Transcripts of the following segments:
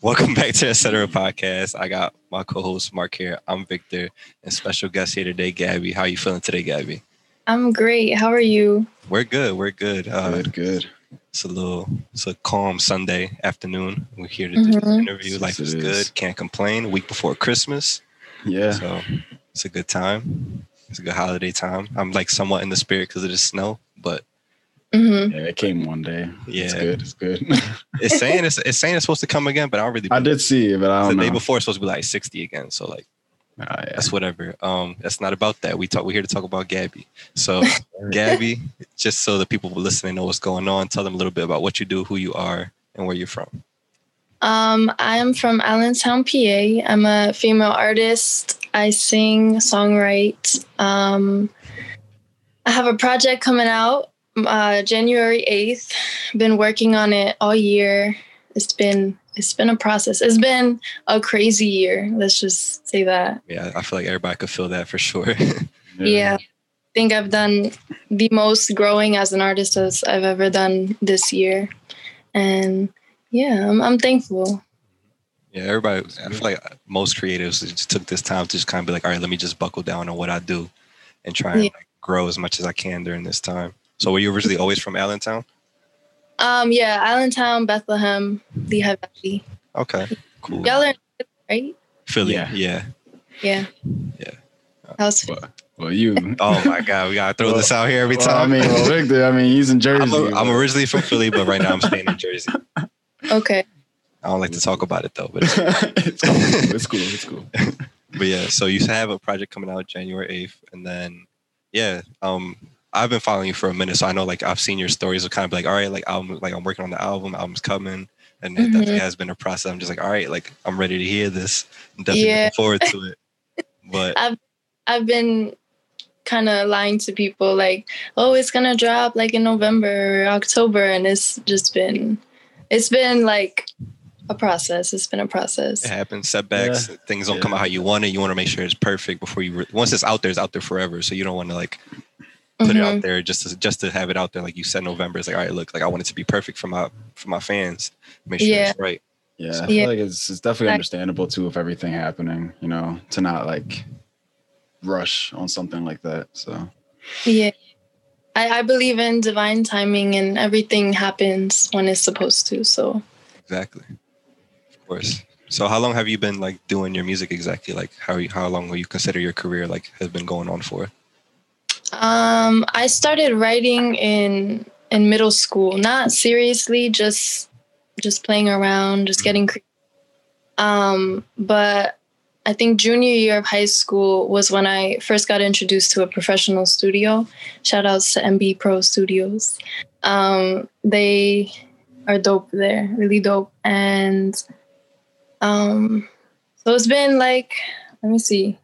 Welcome back to the Center Podcast. I got my co-host Mark here. I'm Victor, and special guest here today, Gabby. How are you feeling today, Gabby? I'm great. How are you? We're good. We're good. Uh, good, good. It's a little, it's a calm Sunday afternoon. We're here to do mm-hmm. this interview. Life yes, is good. Can't complain. Week before Christmas. Yeah. So it's a good time. It's a good holiday time. I'm like somewhat in the spirit because of the snow, but Mm-hmm. Yeah, it came one day. Yeah, it's good. It's good. it's saying it's, it's saying it's supposed to come again, but I don't really. I did see it, but I don't. The know. day before it's supposed to be like sixty again. So like, oh, yeah. that's whatever. Um, that's not about that. We talk. We're here to talk about Gabby. So, Gabby, just so the people listening know what's going on, tell them a little bit about what you do, who you are, and where you're from. Um, I am from Allentown, PA. I'm a female artist. I sing, songwrite. Um, I have a project coming out uh, January 8th. Been working on it all year. It's been it's been a process. It's been a crazy year. Let's just say that. Yeah, I feel like everybody could feel that for sure. yeah. I think I've done the most growing as an artist as I've ever done this year. And yeah, I'm I'm thankful. Yeah, everybody I feel like most creatives just took this time to just kind of be like, all right, let me just buckle down on what I do and try and yeah. like grow as much as I can during this time. So were you originally always from Allentown? Um, yeah, Allentown, Bethlehem, Lehigh Valley. Okay, cool. Y'all are right? Philly, yeah, yeah, yeah. yeah. How's well, well, you. oh my God, we gotta throw well, this out here every time. I mean, well, Victor, I mean, he's in Jersey. I'm, a, I'm originally from Philly, but right now I'm staying in Jersey. Okay. I don't like to talk about it though, but it's, it's cool. It's cool. It's cool. but yeah, so you have a project coming out January eighth, and then yeah, um, I've been following you for a minute, so I know like I've seen your stories of kind of like, all right, like album, like I'm working on the album, album's coming, and mm-hmm. it definitely has been a process. I'm just like, all right, like I'm ready to hear this. I'm definitely yeah. looking forward to it. But I've I've been kind of lying to people like, oh, it's gonna drop like in November or October, and it's just been, it's been like a process. It's been a process. It happens. Setbacks. Yeah. Things don't yeah. come out how you want it. You want to make sure it's perfect before you. Re- Once it's out there, it's out there forever. So you don't want to like put mm-hmm. it out mm-hmm. there just to just to have it out there. Like you said, November is like, all right, look, like I want it to be perfect for my for my fans. Make sure yeah. it's right. Yeah, I feel yeah. like it's it's definitely understandable too with everything happening. You know, to not like rush on something like that. So yeah. I, I believe in divine timing and everything happens when it's supposed to. So exactly, of course. So how long have you been like doing your music exactly? Like how how long will you consider your career like has been going on for? Um, I started writing in in middle school, not seriously, just just playing around, just getting. Um, but I think junior year of high school was when I first got introduced to a professional studio. Shout outs to MB Pro Studios. Um, they are dope there, really dope. And um, so it's been like, let me see,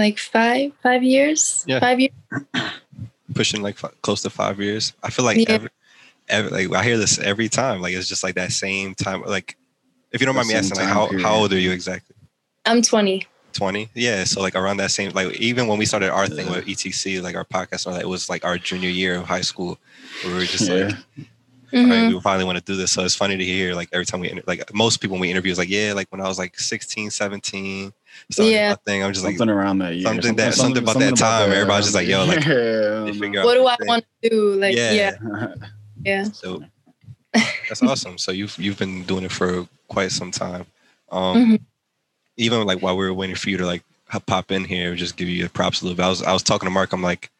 like five five years? Yeah. five years? Pushing like f- close to five years. I feel like yeah. every, every, like i hear this every time. Like it's just like that same time like if you don't mind me asking like how, how old are you exactly? I'm 20 20 yeah so like around that same like even when we started our thing with etc like our podcast all that it was like our junior year of high school where we were just yeah. like mm-hmm. right, we finally want to do this so it's funny to hear like every time we like most people when we interview is like yeah like when i was like 16 17 yeah. thing. I'm just like something like around that. Year. Something, something that something, about that time. Everybody's just like, yo, like, yeah, what do I want to do? Like, yeah, yeah. yeah. So that's awesome. So you've you've been doing it for quite some time. Um, mm-hmm. even like while we were waiting for you to like pop in here, just give you props a little bit. I was I was talking to Mark. I'm like,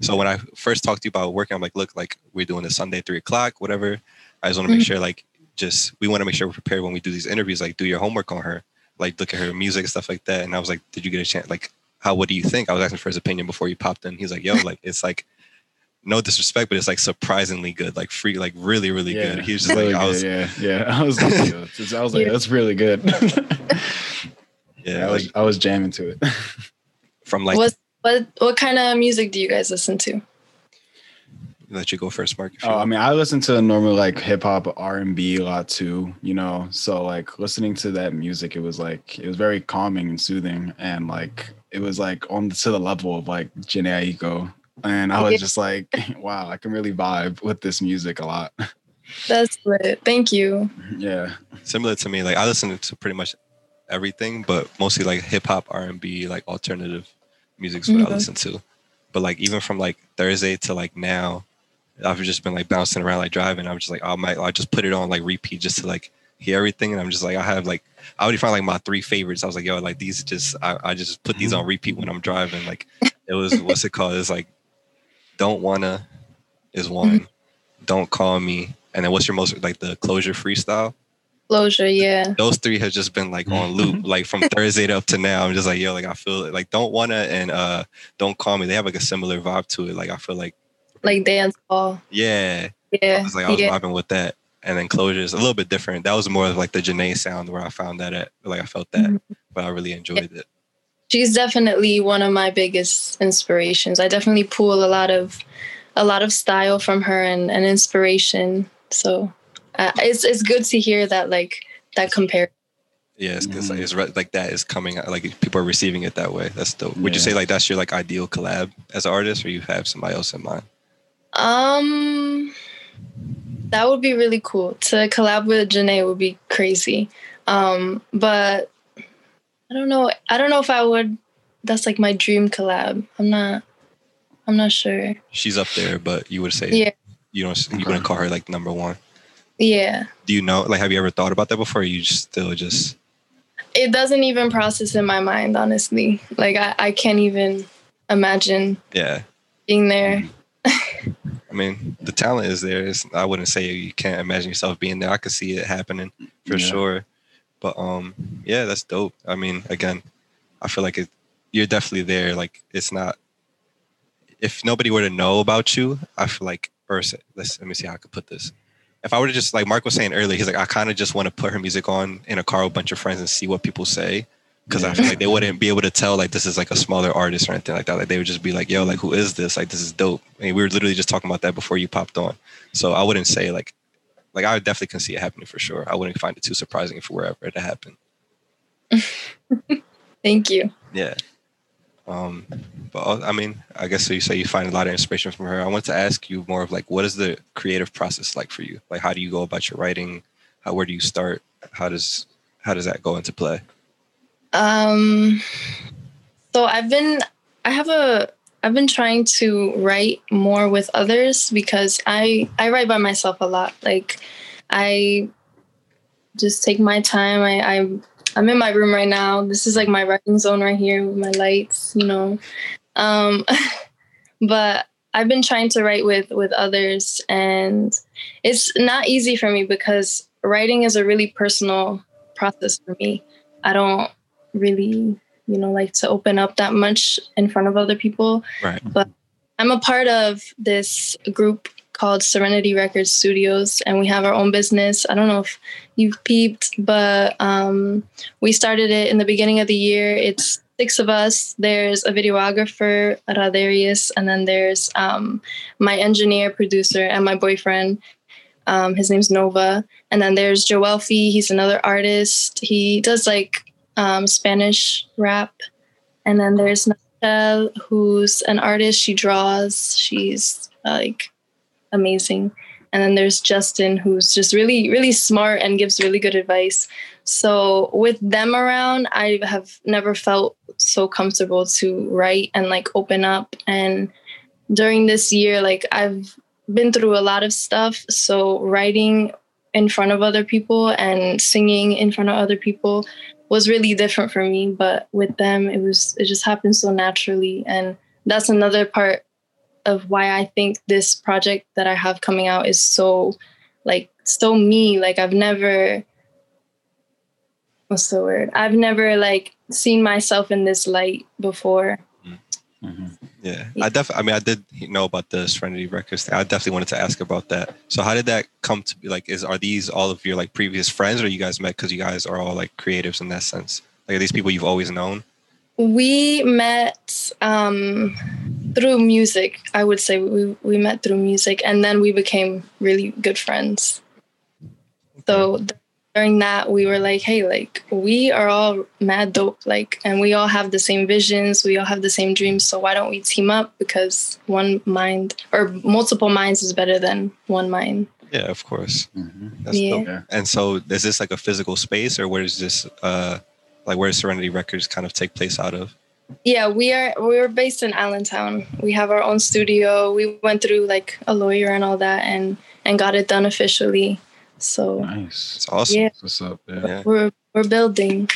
so when I first talked to you about working, I'm like, look, like we're doing this Sunday three o'clock, whatever. I just want to make mm-hmm. sure, like, just we want to make sure we're prepared when we do these interviews. Like, do your homework on her like look at her music and stuff like that. And I was like, did you get a chance? Like, how? What do you think? I was asking for his opinion before you popped in. He's like, yo, like it's like no disrespect, but it's like surprisingly good, like free, like really, really yeah, good. He was just really like, I was, yeah, yeah. I was, like, I was like, that's really good. yeah, I was, like, I was jamming to it. From like, what, what, what kind of music do you guys listen to? let you go first, Mark. Oh, I mean, I listen to normal like hip hop, R and B a lot too. You know, so like listening to that music, it was like it was very calming and soothing, and like it was like on to the level of like Jhené Aiko, and I was just like, wow, I can really vibe with this music a lot. That's lit. Thank you. Yeah. Similar to me, like I listen to pretty much everything, but mostly like hip hop, R and B, like alternative music's what Mhm. I listen to. But like even from like Thursday to like now, I've just been like bouncing around like driving. I'm just like I might I just put it on like repeat just to like hear everything, and I'm just like I have like I already found like my three favorites. I was like yo like these just I, I just put these on repeat when I'm driving. Like it was what's it called? It's like don't wanna is one, don't call me, and then what's your most like the closure freestyle? Closure, yeah. those three have just been like on loop, like from Thursday up to now. I'm just like, yo, like I feel it. Like don't wanna and uh don't call me. They have like a similar vibe to it. Like I feel like, Like dance hall. yeah. Yeah. I Yeah. was like I was yeah. vibing with that. And then closure is a little bit different. That was more of like the Jhené sound where I found that at like I felt that, Mhm. but I really enjoyed it. She's definitely one of my biggest inspirations. I definitely pull a lot of a lot of style from her and, and inspiration. So uh, it's it's good to hear that like that compare. Yeah, it's, it's Mhm. like it's like that is coming like people are receiving it that way. That's dope. Would you say like that's your like ideal collab as an artist, or you have somebody else in mind? Um, that would be really cool to collab with Jhené. Would be crazy. Um, but I don't know. I don't know if I would. That's like my dream collab. I'm not. I'm not sure. She's up there, but you would say Yeah. you don't you Okay. wouldn't call her like number one. Yeah. Do you know like have you ever thought about that before? Or you just still just It doesn't even process in my mind, honestly. Like I, I can't even imagine yeah. being there. I mean, the talent is there. It's, I wouldn't say you can't imagine yourself being there. I could see it happening for Yeah. sure. But um, yeah, that's dope. I mean, again, I feel like it, you're definitely there. Like it's not. If nobody were to know about you, I feel like, or s- let's let me see how I could put this. If I were to just like Mark was saying earlier, he's like, I kind of just want to put her music on in a car with a bunch of friends and see what people say. Because I feel like they wouldn't be able to tell like this is like a smaller artist or anything like that. Like they would just be like, "Yo, like who is this? Like this is dope." I mean, we were literally just talking about that before you popped on. So I wouldn't say like, like I definitely can see it happening for sure. I wouldn't find it too surprising if it were ever to happen. Thank you. Yeah. Um, but uh, I mean, I guess so. You say you find a lot of inspiration from her. I want to ask you more of like, what is the creative process like for you? Like, how do you go about your writing? How where do you start? How does how does that go into play? Um, so I've been, I have a, I've been trying to write more with others because I, I write by myself a lot. Like I just take my time. I, I, I'm in my room right now. This is like my writing zone right here with my lights, you know. Um, but I've been trying to write with, with others and it's not easy for me because writing is a really personal process for me. I don't really, you know, like to open up that much in front of other people. Right. But I'm a part of this group called Serenity Records Studios, and we have our own business. I don't know if you've peeped, but um, we started it in the beginning of the year. It's six of us. There's a videographer, Radarius, and then there's um, my engineer, producer, and my boyfriend. Um, his name's Nova. And then there's Joel Fee. He's another artist. He does like um, Spanish rap. And then there's Michelle, who's an artist. She draws. She's like amazing. And then there's Justin, who's just really, really smart and gives really good advice. So with them around, I have never felt so comfortable to write and like open up. And during this year, like I've been through a lot of stuff. So writing in front of other people and singing in front of other people was really different for me. But with them, it was it just happened so naturally. And that's another part of why I think this project that I have coming out is so like so me. Like I've never what's the word? I've never like seen myself in this light before. Mhm. Yeah, I def. I mean, I did know about the Serenity Records. Thing. I definitely wanted to ask about that. So, how did that come to be? Like, is are these all of your like previous friends, or you guys met because you guys are all like creatives in that sense? Like, are these people you've always known? We met um, through music. I would say we we met through music, and then we became really good friends. So th- during that, we were like, "Hey, like we are all mad dope, like, and we all have the same visions. We all have the same dreams. So why don't we team up? Because one mind or multiple minds is better than one mind." Yeah, of course. Mhm. That's Yeah. dope. And so, is this like a physical space, or where is this? Uh, like where does Serenity Records kind of take place out of? Yeah, we are we're based in Allentown. We have our own studio. We went through like a lawyer and all that and and got it done officially. So Nice. It's awesome. Yeah. What's up? Yeah. Yeah. we're we're building.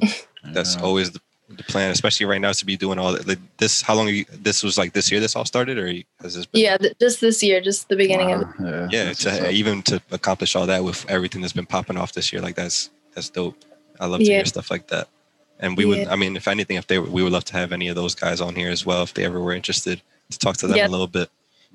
That's Yeah. always the, the plan, especially right now, to be doing all that. Like this, how long? Are you, this was like this year. This all started, or has this? Been, Yeah, th- just this year, just the beginning of it. Yeah. yeah. To, uh, even to accomplish all that with everything that's been popping off this year, like that's that's dope. I love to Yeah. hear stuff like that. And we would i mean, if anything, if they, we would love to have any of those guys on here as well, if they ever were interested to talk to them Yeah. a little bit.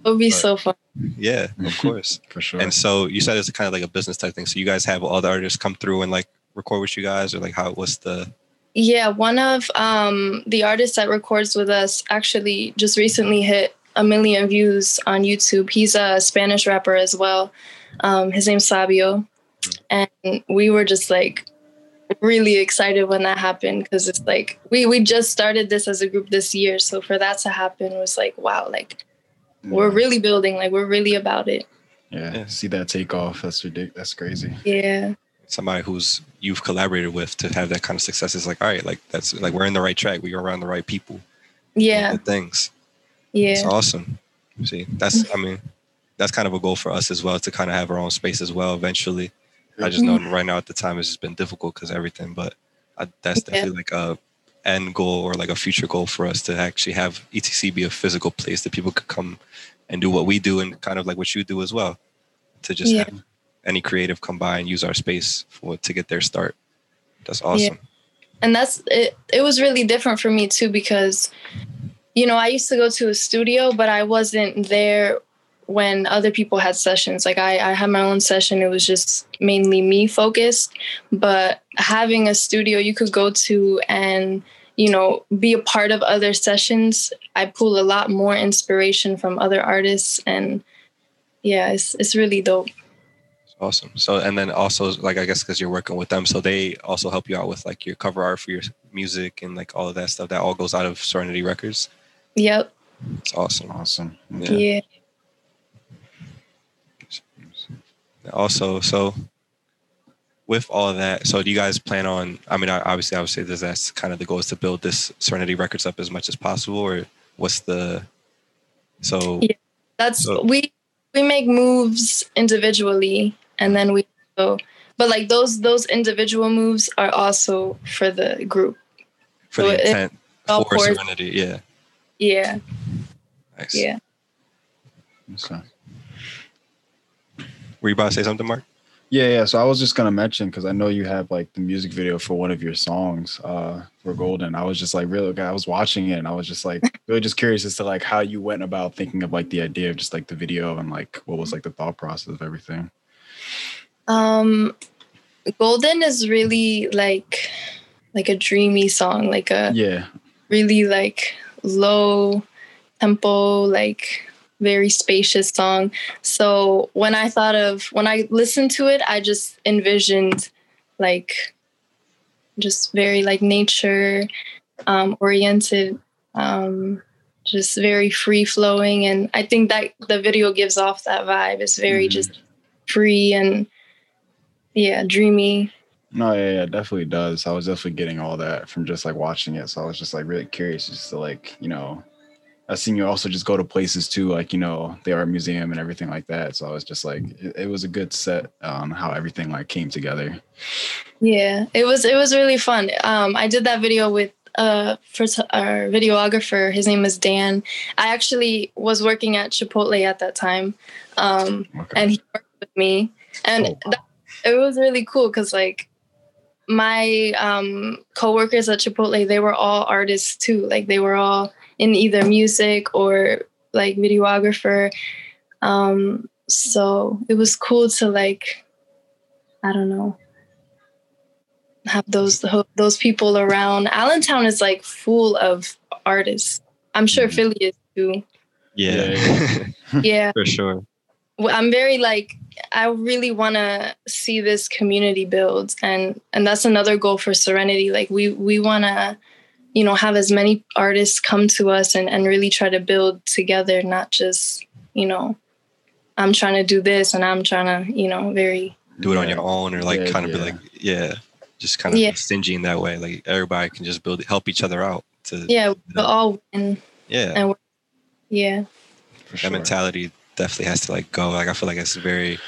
It would be But- so fun. Yeah, of course. for sure. And so you said it's kind of like a business type thing. So you guys have all the artists come through and like record with you guys, or like how? What's the? Yeah, one of um, the artists that records with us actually just recently hit a million views on YouTube. He's a Spanish rapper as well. Um, his name's Sabio. And we were just like really excited when that happened because it's like we, we just started this as a group this year. So for that to happen was like, wow, like we're mm. really building, like we're really about it. yeah. Yeah. See that take off. That's ridiculous. That's crazy. Yeah. Somebody who's you've collaborated with to have that kind of success is like, all right, like that's like we're in the right track. We are around the right people. Yeah. Good things. Yeah it's awesome. See, that's I mean, that's kind of a goal for us as well to kind of have our own space as well eventually. I just know right now at the time it's just been difficult because everything, but I, that's Yeah. definitely like a end goal or like a future goal for us to actually have ETC be a physical place that people could come and do what we do and kind of like what you do as well. To just Yeah. have any creative come by and use our space for to get their start. That's awesome. and that's it it was really different for me too because you know i used to go to a studio but i wasn't there when other people had sessions like i, I had my own session it was just mainly me focused but having a studio you could go to and you know be a part of other sessions i pull a lot more inspiration from other artists and yeah it's, it's really dope Awesome. So, and then also, like, I guess because you're working with them, so they also help you out with like your cover art for your music and like all of that stuff. That all goes out of Serenity Records. yep It's awesome. Awesome. Yeah. yeah. Also, so with all that, so do you guys plan on? I mean, I- obviously, I would say that that's kind of the goal is to build this Serenity Records up as much as possible, or what's the? So Yeah. that's So- we we make moves individually and then we go but like those those individual moves are also for the group for so the it- intent all for Serenity, yeah, yeah nice. yeah Okay. Were you about to say something, Mark? Yeah, yeah. So I was just gonna mention because I know you have like the music video for one of your songs uh for Golden. I was just like really I was watching it and I was just like really just curious as to like how you went about thinking of like the idea of just like the video and like what was like the thought process of everything. um golden is really like like a dreamy song like a Yeah. really like low tempo like very spacious song so when i thought of when i listened to it i just envisioned like just very like nature um oriented um just very free flowing and i think that the video gives off that vibe it's very Mhm. just free and yeah dreamy No, yeah, yeah, it definitely does. I was definitely getting all that from just like watching it. So I was just like really curious just to like, you know, I've seen you also just go to places too, like, you know, the art museum and everything like that. So I was just like, it, it was a good set on how everything like came together. Yeah, it was it was really fun. Um, I did that video with uh our videographer. His name is Dan. I actually was working at Chipotle at that time, um, Okay. and he worked with me, and Oh, that, it was really cool because like my um coworkers at Chipotle, they were all artists too. Like they were all in either music or like videographer. Um, so it was cool to like, I don't know, have those those people around. Allentown is like full of artists. I'm sure Mhm. Philly is too. Yeah, Yeah, for sure. I'm very like I really want to see this community build, and and that's another goal for Serenity. Like we we want to, you know, have as many artists come to us and and really try to build together, not just you know, I'm trying to do this and I'm trying to, you know, very do it on your own or like Yeah, kind of yeah. be like yeah just kind of Yeah. stingy in that way like everybody can just build help each other out to yeah, we all win. yeah And Yeah. For that sure. mentality definitely has to like go like i feel like it's very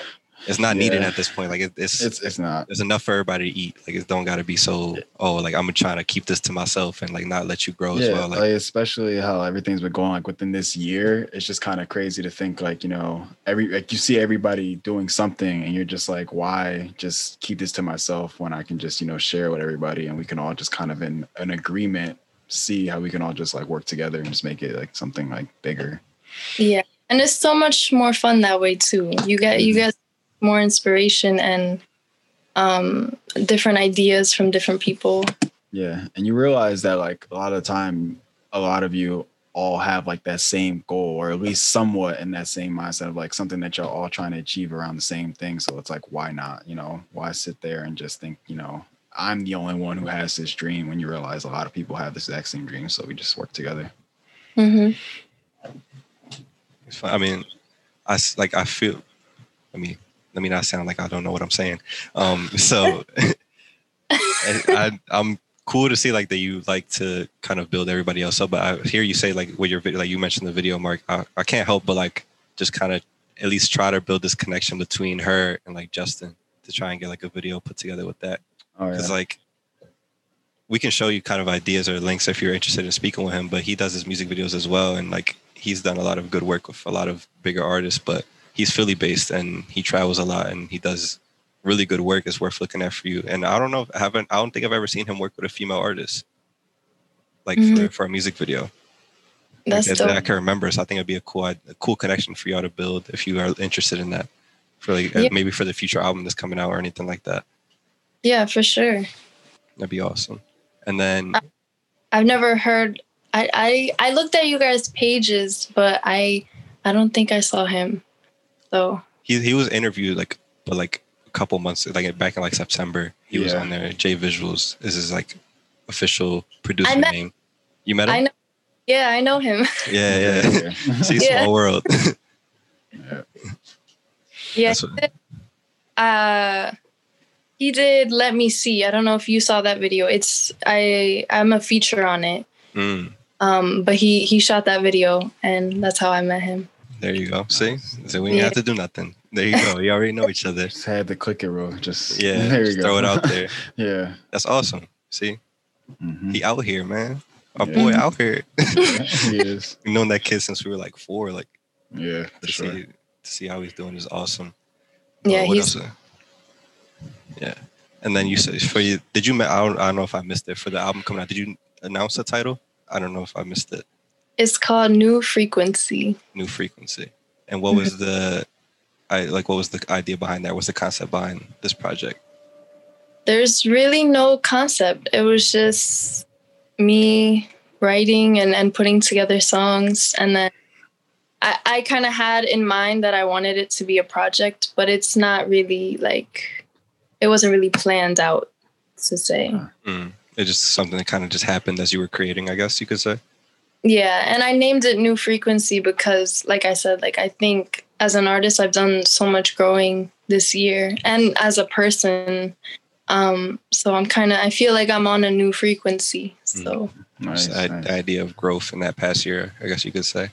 it's not needed at this point like it, it's, It's it's not. there's enough for everybody to eat like it don't got to be so oh like i'm trying to keep this to myself and like not let you grow as well like, like especially how everything's been going like within this year. It's just kind of crazy to think like you know every like you see everybody doing something and you're just like why just keep this to myself when I can just you know share with everybody and we can all just kind of in an agreement see how we can all just like work together and just make it like something like bigger. Yeah. And it's so much more fun that way too. You get you mm-hmm. get more inspiration and um different ideas from different people. Yeah, and you realize that like a lot of time, a lot of you all have like that same goal, or at least somewhat in that same mindset of like something that you're all trying to achieve around the same thing. So it's like, why not? You know, why sit there and just think, you know, I'm the only one who has this dream when you realize a lot of people have this exact same dream. So we just work together. Mm-hmm. It's fun. I mean, I s- like. I feel. I mean, let me not sound like I don't know what I'm saying. Um, so I, I'm cool to see like that you like to kind of build everybody else up. But I hear you say like with your video, like you mentioned the video, Mark. I, I can't help but like just kind of at least try to build this connection between her and like Justin to try and get like a video put together with that. Oh because yeah, like we can show you kind of ideas or links if you're interested in speaking with him but he does his music videos as well and like he's done a lot of good work with a lot of bigger artists but he's philly based and he travels a lot and he does really good work it's worth looking at for you and i don't know i haven't i don't think i've ever seen him work with a female artist like for, Mhm. for a music video That's like, that I can remember so i think it'd be a cool a cool connection for y'all to build if you are interested in that for like Yeah. maybe for the future album that's coming out or anything like that Yeah, for sure. that'd be awesome and then I've never heard I, I I looked at you guys' pages, but I I don't think I saw him. So he he was interviewed like but like a couple months like back in like September. He was on there. J Visuals is his like official producer met- name. You met him? I know yeah, I know him. Yeah, yeah. See, Yeah. small world. yeah. yeah. He what- did, uh he did let me see. I don't know if you saw that video. It's I I'm a feature on it. Mm, Um, but he he shot that video and that's how I met him. There you go. See, so we didn't have to do nothing. There you go. You already know each other. Just had to click it, bro. Just Yeah, there just you go. throw it out there. yeah. That's awesome. See, Mhm. he out here, man. Our Yeah. boy out here. he is. We've known that kid since we were like four. Like Yeah, for to sure. see to see how he's doing is awesome. Yeah, Uh, what he's else? Yeah, and then you said for you, did you? I don't, I don't know if I missed it for the album coming out. Did you announce the title? I don't know if I missed it. It's called New Frequency. New frequency. And what was the, I like what was the idea behind that? What's the concept behind this project? There's really no concept. It was just me writing and, and putting together songs. And then I, I kind of had in mind that I wanted it to be a project, but it's not really like, it wasn't really planned out to say. Mm. It's just something that kind of just happened as you were creating, I guess you could say. Yeah, and I named it New Frequency because, like I said, like I think as an artist, I've done so much growing this year, and as a person, um, so I'm kind of I feel like I'm on a new frequency. So Nice, Just the, nice. idea of growth in that past year, I guess you could say.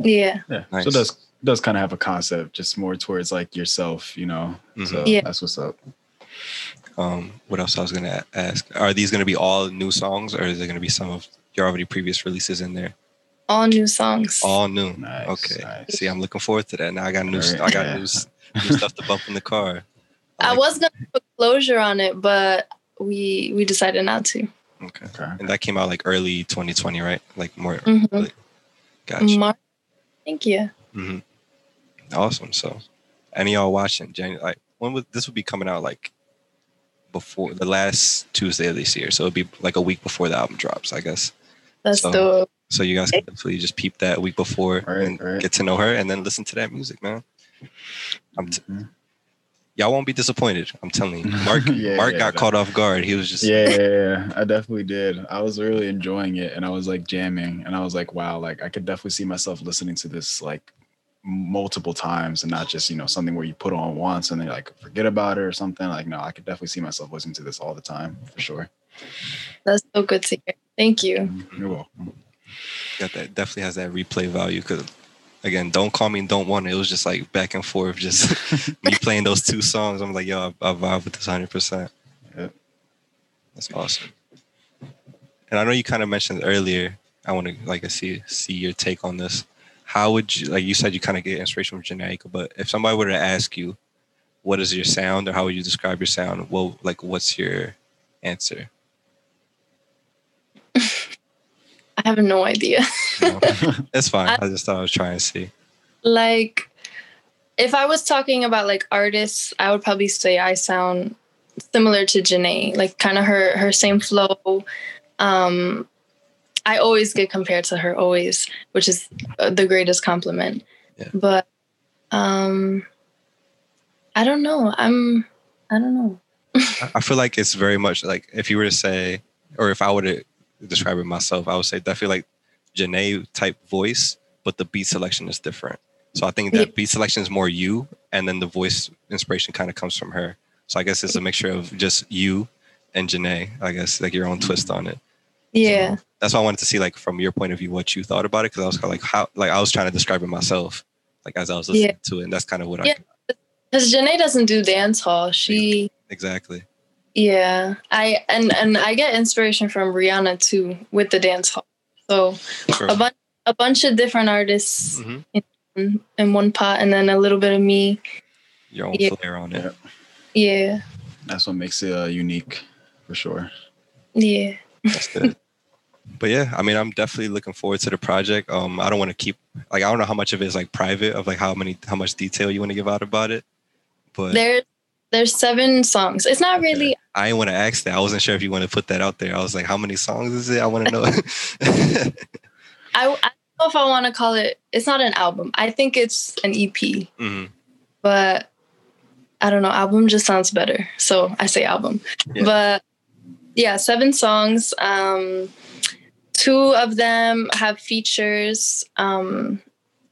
yeah, Yeah. Nice. So it does does kind of have a concept, just more towards like yourself, you know. Mhm. So Yeah. that's what's up. Um, what else I was gonna ask? Are these gonna be all new songs, or is there gonna be some of your already previous releases in there? all new songs. All new. Nice, okay. nice. See, I'm looking forward to that. Now I got new. Alright. I got new, new stuff to bump in the car. I like- was gonna put closure on it, but we we decided not to. Okay. Okay. And that came out like early 2020, right? Like more. Mhm. Gotcha. Mar- Thank you. hmm Awesome. So, any of y'all watching? January, like when would this would be coming out? Like before the last Tuesday of this year, so it'd be like a week before the album drops, I guess. That's So- dope. So you guys can definitely just peep that week before Right, and right. get to know her, and then listen to that music, man. I'm t- Mhm. y'all won't be disappointed. I'm telling you. Mark Yeah, Mark yeah, got that- caught off guard. He was just yeah, yeah, yeah, I definitely did. I was really enjoying it and I was like jamming and I was like, wow, like I could definitely see myself listening to this like multiple times and not just you know something where you put on once and then like forget about it or something like no i could definitely see myself listening to this all the time for sure that's so good to hear thank you. Mm-hmm. You're welcome. Yeah that definitely has that replay value because again don't call me don't want it. It was just like back and forth just me playing those two songs. I'm like yo i, I vibe with this 100% yeah. that's awesome. And i know you kind of mentioned earlier i want to like I see see your take on this. How would you like you said you kind of get inspiration from Jhené but if somebody were to ask you what is your sound or how would you describe your sound, well like what's your answer? I have no idea. no, it's fine. I, I just thought I was trying to see. Like if I was talking about like artists, I would probably say I sound similar to Jhené, like kind of her her same flow. Um I always get compared to her, always, which is uh, the greatest compliment. Yeah. But um, I don't know. I'm, I don't know. I feel like it's very much like if you were to say, or if I were to describe it myself, I would say definitely like Jhené type voice, but the beat selection is different. So I think that beat selection is more you, and then the voice inspiration kind of comes from her. So I guess it's a mixture of just you and Jhené. I guess like your own twist on it. Yeah. So that's why I wanted to see like from your point of view what you thought about it because I was kind of like how like I was trying to describe it myself like as I was listening yeah. to it and that's kind of what yeah. I because Jhené doesn't do dance hall she exactly yeah I and and I get inspiration from Rihanna too with the dance hall so sure. a bunch a bunch of different artists mm-hmm. in, in one pot and then a little bit of me your own yeah. flair on it yeah that's what makes it uh, unique for sure yeah that's good but yeah, I mean, I'm definitely looking forward to the project. Um, I don't want to keep like I don't know how much of it is like private of like how many how much detail you want to give out about it. But there's there's seven songs. It's not okay. really. I didn't want to ask that. I wasn't sure if you want to put that out there. I was like, how many songs is it? I want to know. I, I don't know if I want to call it. It's not an album. I think it's an EP. Mm-hmm. But I don't know. Album just sounds better, so I say album. Yeah. But yeah, seven songs. Um, two of them have features. Um,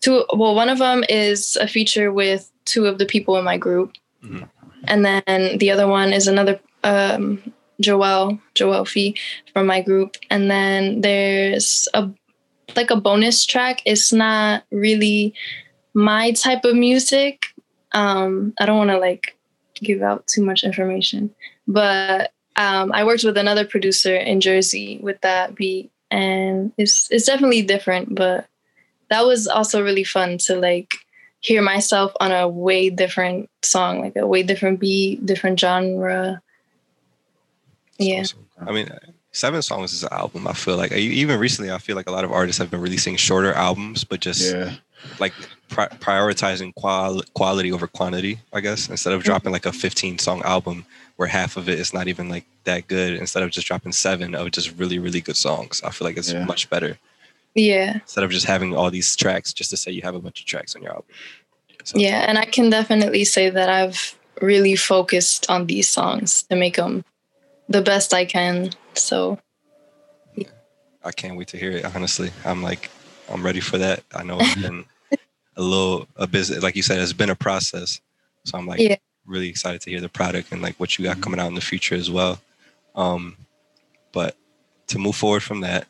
two, well, one of them is a feature with two of the people in my group, mm-hmm. and then the other one is another um, Joel Joel Fee from my group, and then there's a like a bonus track. It's not really my type of music. Um, I don't want to like give out too much information, but um, I worked with another producer in Jersey with that beat, and it's it's definitely different but that was also really fun to like hear myself on a way different song like a way different beat different genre yeah awesome. i mean seven songs is an album i feel like even recently i feel like a lot of artists have been releasing shorter albums but just yeah. like pri- prioritizing qual- quality over quantity i guess instead of mm-hmm. dropping like a 15 song album where half of it is not even like that good instead of just dropping seven of just really really good songs i feel like it's yeah. much better yeah instead of just having all these tracks just to say you have a bunch of tracks on your album so, yeah and i can definitely say that i've really focused on these songs to make them the best i can so i can't wait to hear it honestly i'm like i'm ready for that i know it's been a little a business like you said it's been a process so i'm like yeah really excited to hear the product and like what you got mm-hmm. coming out in the future as well. Um, but to move forward from that,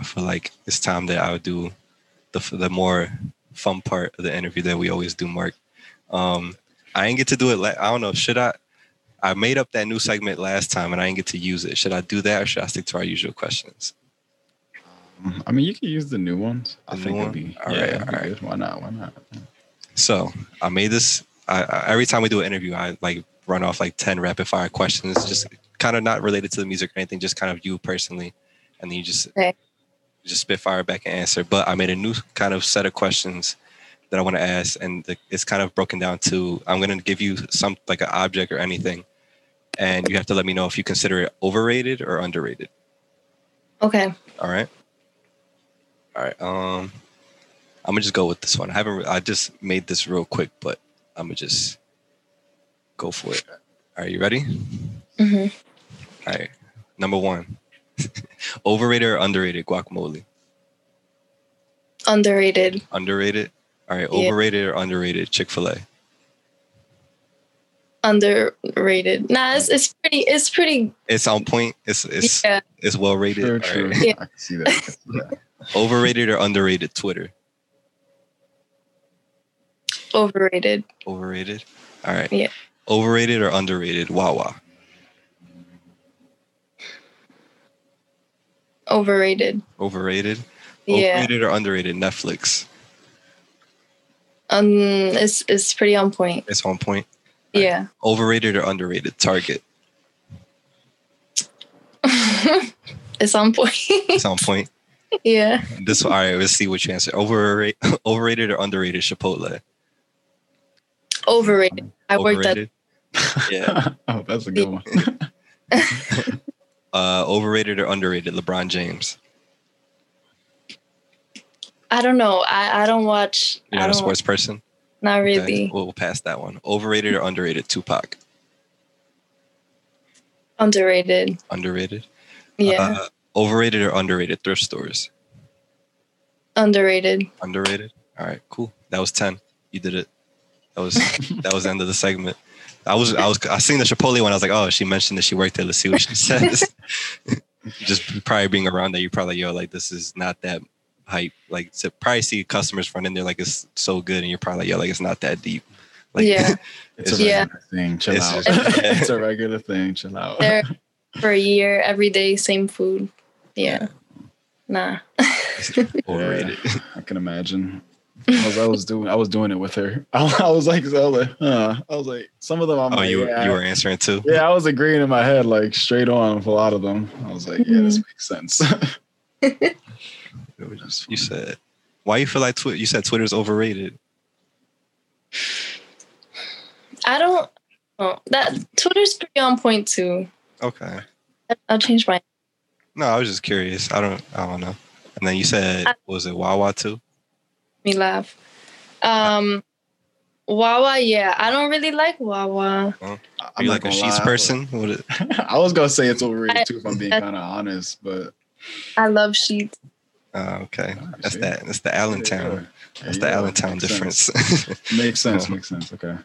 I feel like it's time that I would do the the more fun part of the interview that we always do, Mark. Um, I didn't get to do it. La- I don't know. Should I? I made up that new segment last time and I didn't get to use it. Should I do that or should I stick to our usual questions? Um, I mean, you can use the new ones. The I think one? it'd be all yeah, right, all right. Why not? Why not? So I made this I, I, every time we do an interview, I like run off like 10 rapid fire questions, just kind of not related to the music or anything, just kind of you personally. And then you just, okay. just spit fire back and answer. But I made a new kind of set of questions that I want to ask. And the, it's kind of broken down to, I'm going to give you some like an object or anything. And you have to let me know if you consider it overrated or underrated. Okay. All right. All right. Um, I'm gonna just go with this one. I haven't. I just made this real quick, but I'm gonna just go for it. Are you ready? Mm-hmm. All right. Number one, overrated or underrated guacamole? Underrated. Underrated. All right, Yeah. overrated or underrated Chick Fil A? Underrated. Nah, it's, it's pretty. It's pretty. It's on point. It's it's Yeah. it's well rated. True, All true. right. Yeah. I can see that. I see that. Overrated or underrated Twitter? Overrated. Overrated. All right. Yeah. Overrated or underrated Wawa? Overrated. Overrated. Yeah. Overrated or underrated Netflix? Um. It's it's pretty on point. It's on point. Right. Yeah. Overrated or underrated Target? it's on point. It's on point. yeah. This all right. Let's see what you answer. Overrated, overrated or underrated Chipotle? Overrated. I worked at. Overrated. Yeah. oh, that's a good one. Uh, overrated or underrated LeBron James? I don't know. I I don't watch. You're not a sports person. Not Okay, really. We'll, we'll pass that one. Overrated or underrated Tupac? Underrated. Underrated. Yeah. Uh, overrated or underrated thrift stores? Underrated. Underrated. All right, cool. That was ten. You did it. That was that was the end of the segment. I was I was I seen the Chipotle one. I was like, oh, she mentioned that she worked there. Let's see what she says. Just probably being around there, you probably yo like this is not that hype. Like to probably see customers running there like it's so good, and you're probably like yo like it's not that deep. Like Yeah. It's a Yeah. regular thing. Chill It's out. it's a regular thing. Chill out. There for a year, every day, same food. Yeah. Nah. overrated. I can imagine. I was, I was doing I was doing it with her. I, I was like, I was like, huh. I was like, some of them I'm Oh, like, you were yeah, you were answering too. yeah, I was agreeing in my head, like straight on with a lot of them. I was like, yeah, this mm-hmm. makes sense. It was just- You said why you feel like Twitter? You said Twitter's overrated. I don't. Oh, that Twitter's pretty on point too. Okay. I'll change my. No, I was just curious. I don't I don't know. And then you said I- was it Wawa too? Me laugh. Um, Wawa. Yeah, I don't really like Wawa. Are I'm you like a gonna Sheetz lie, person? I was gonna say it's overrated I- too, if I'm being kind of honest, but I love Sheetz. Oh, okay. That's see? that. That's the Allentown. Yeah, That's the Allentown makes difference. Sense. Makes sense. Makes sense. Okay.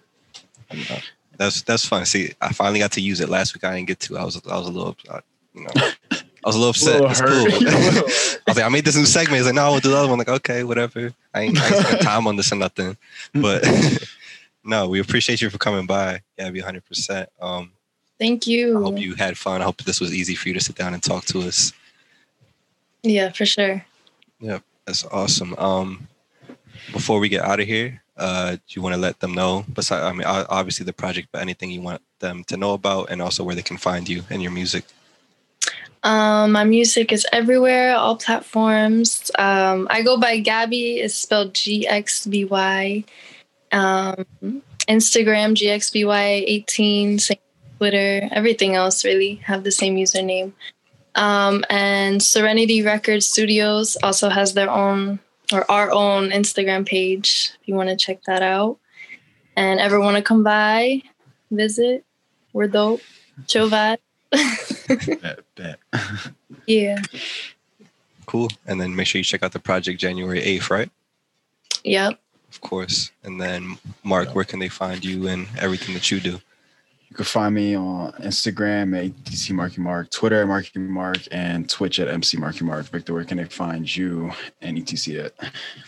that's that's fun. See, I finally got to use it last week. I didn't get to. I was I was a little, uh, you know, I was a little upset. A Little hurt. cool. I was like, I made this new segment. He's like, no, I will do the other one. I'm like, okay, whatever. I ain't, I ain't spent time on this or nothing. But no, we appreciate you for coming by. Yeah, be 100. percent Um, Thank you. I hope you had fun. I hope this was easy for you to sit down and talk to us. Yeah, for sure. Yeah, that's awesome. Um, before we get out of here, uh, do you want to let them know? Besides, I mean, obviously the project, but anything you want them to know about, and also where they can find you and your music. Um, my music is everywhere, all platforms. Um, I go by Gabby. It's spelled G X B Y. Um, Instagram GXBY18, same Twitter, everything else really have the same username. Um, and Serenity Records Studios also has their own or our own Instagram page if you want to check that out. And ever want to come by, visit, we're dope, chill vibe. Bet, bet. yeah. Cool. And then make sure you check out the project January 8th, right? Yep. Of course. And then, Mark, where can they find you and everything that you do? You can find me on Instagram at ATC Marky Mark, Twitter at Marky Mark, and Twitch at MC Marky Mark. Victor, where can they find you and ETC at?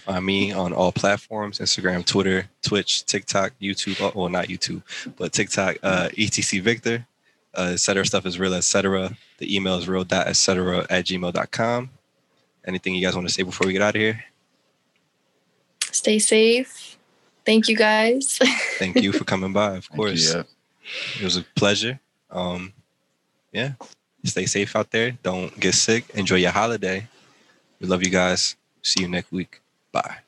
Find me on all platforms Instagram, Twitter, Twitch, TikTok, YouTube. Oh, well, not YouTube, but TikTok, uh, ETC Victor. Uh, et cetera stuff is real, et cetera. The email is real dot et cetera at gmail.com. Anything you guys want to say before we get out of here? Stay safe. Thank you guys. Thank you for coming by, of Thank you, course. It was a pleasure. Um, yeah. Stay safe out there. Don't get sick. Enjoy your holiday. We love you guys. See you next week. Bye.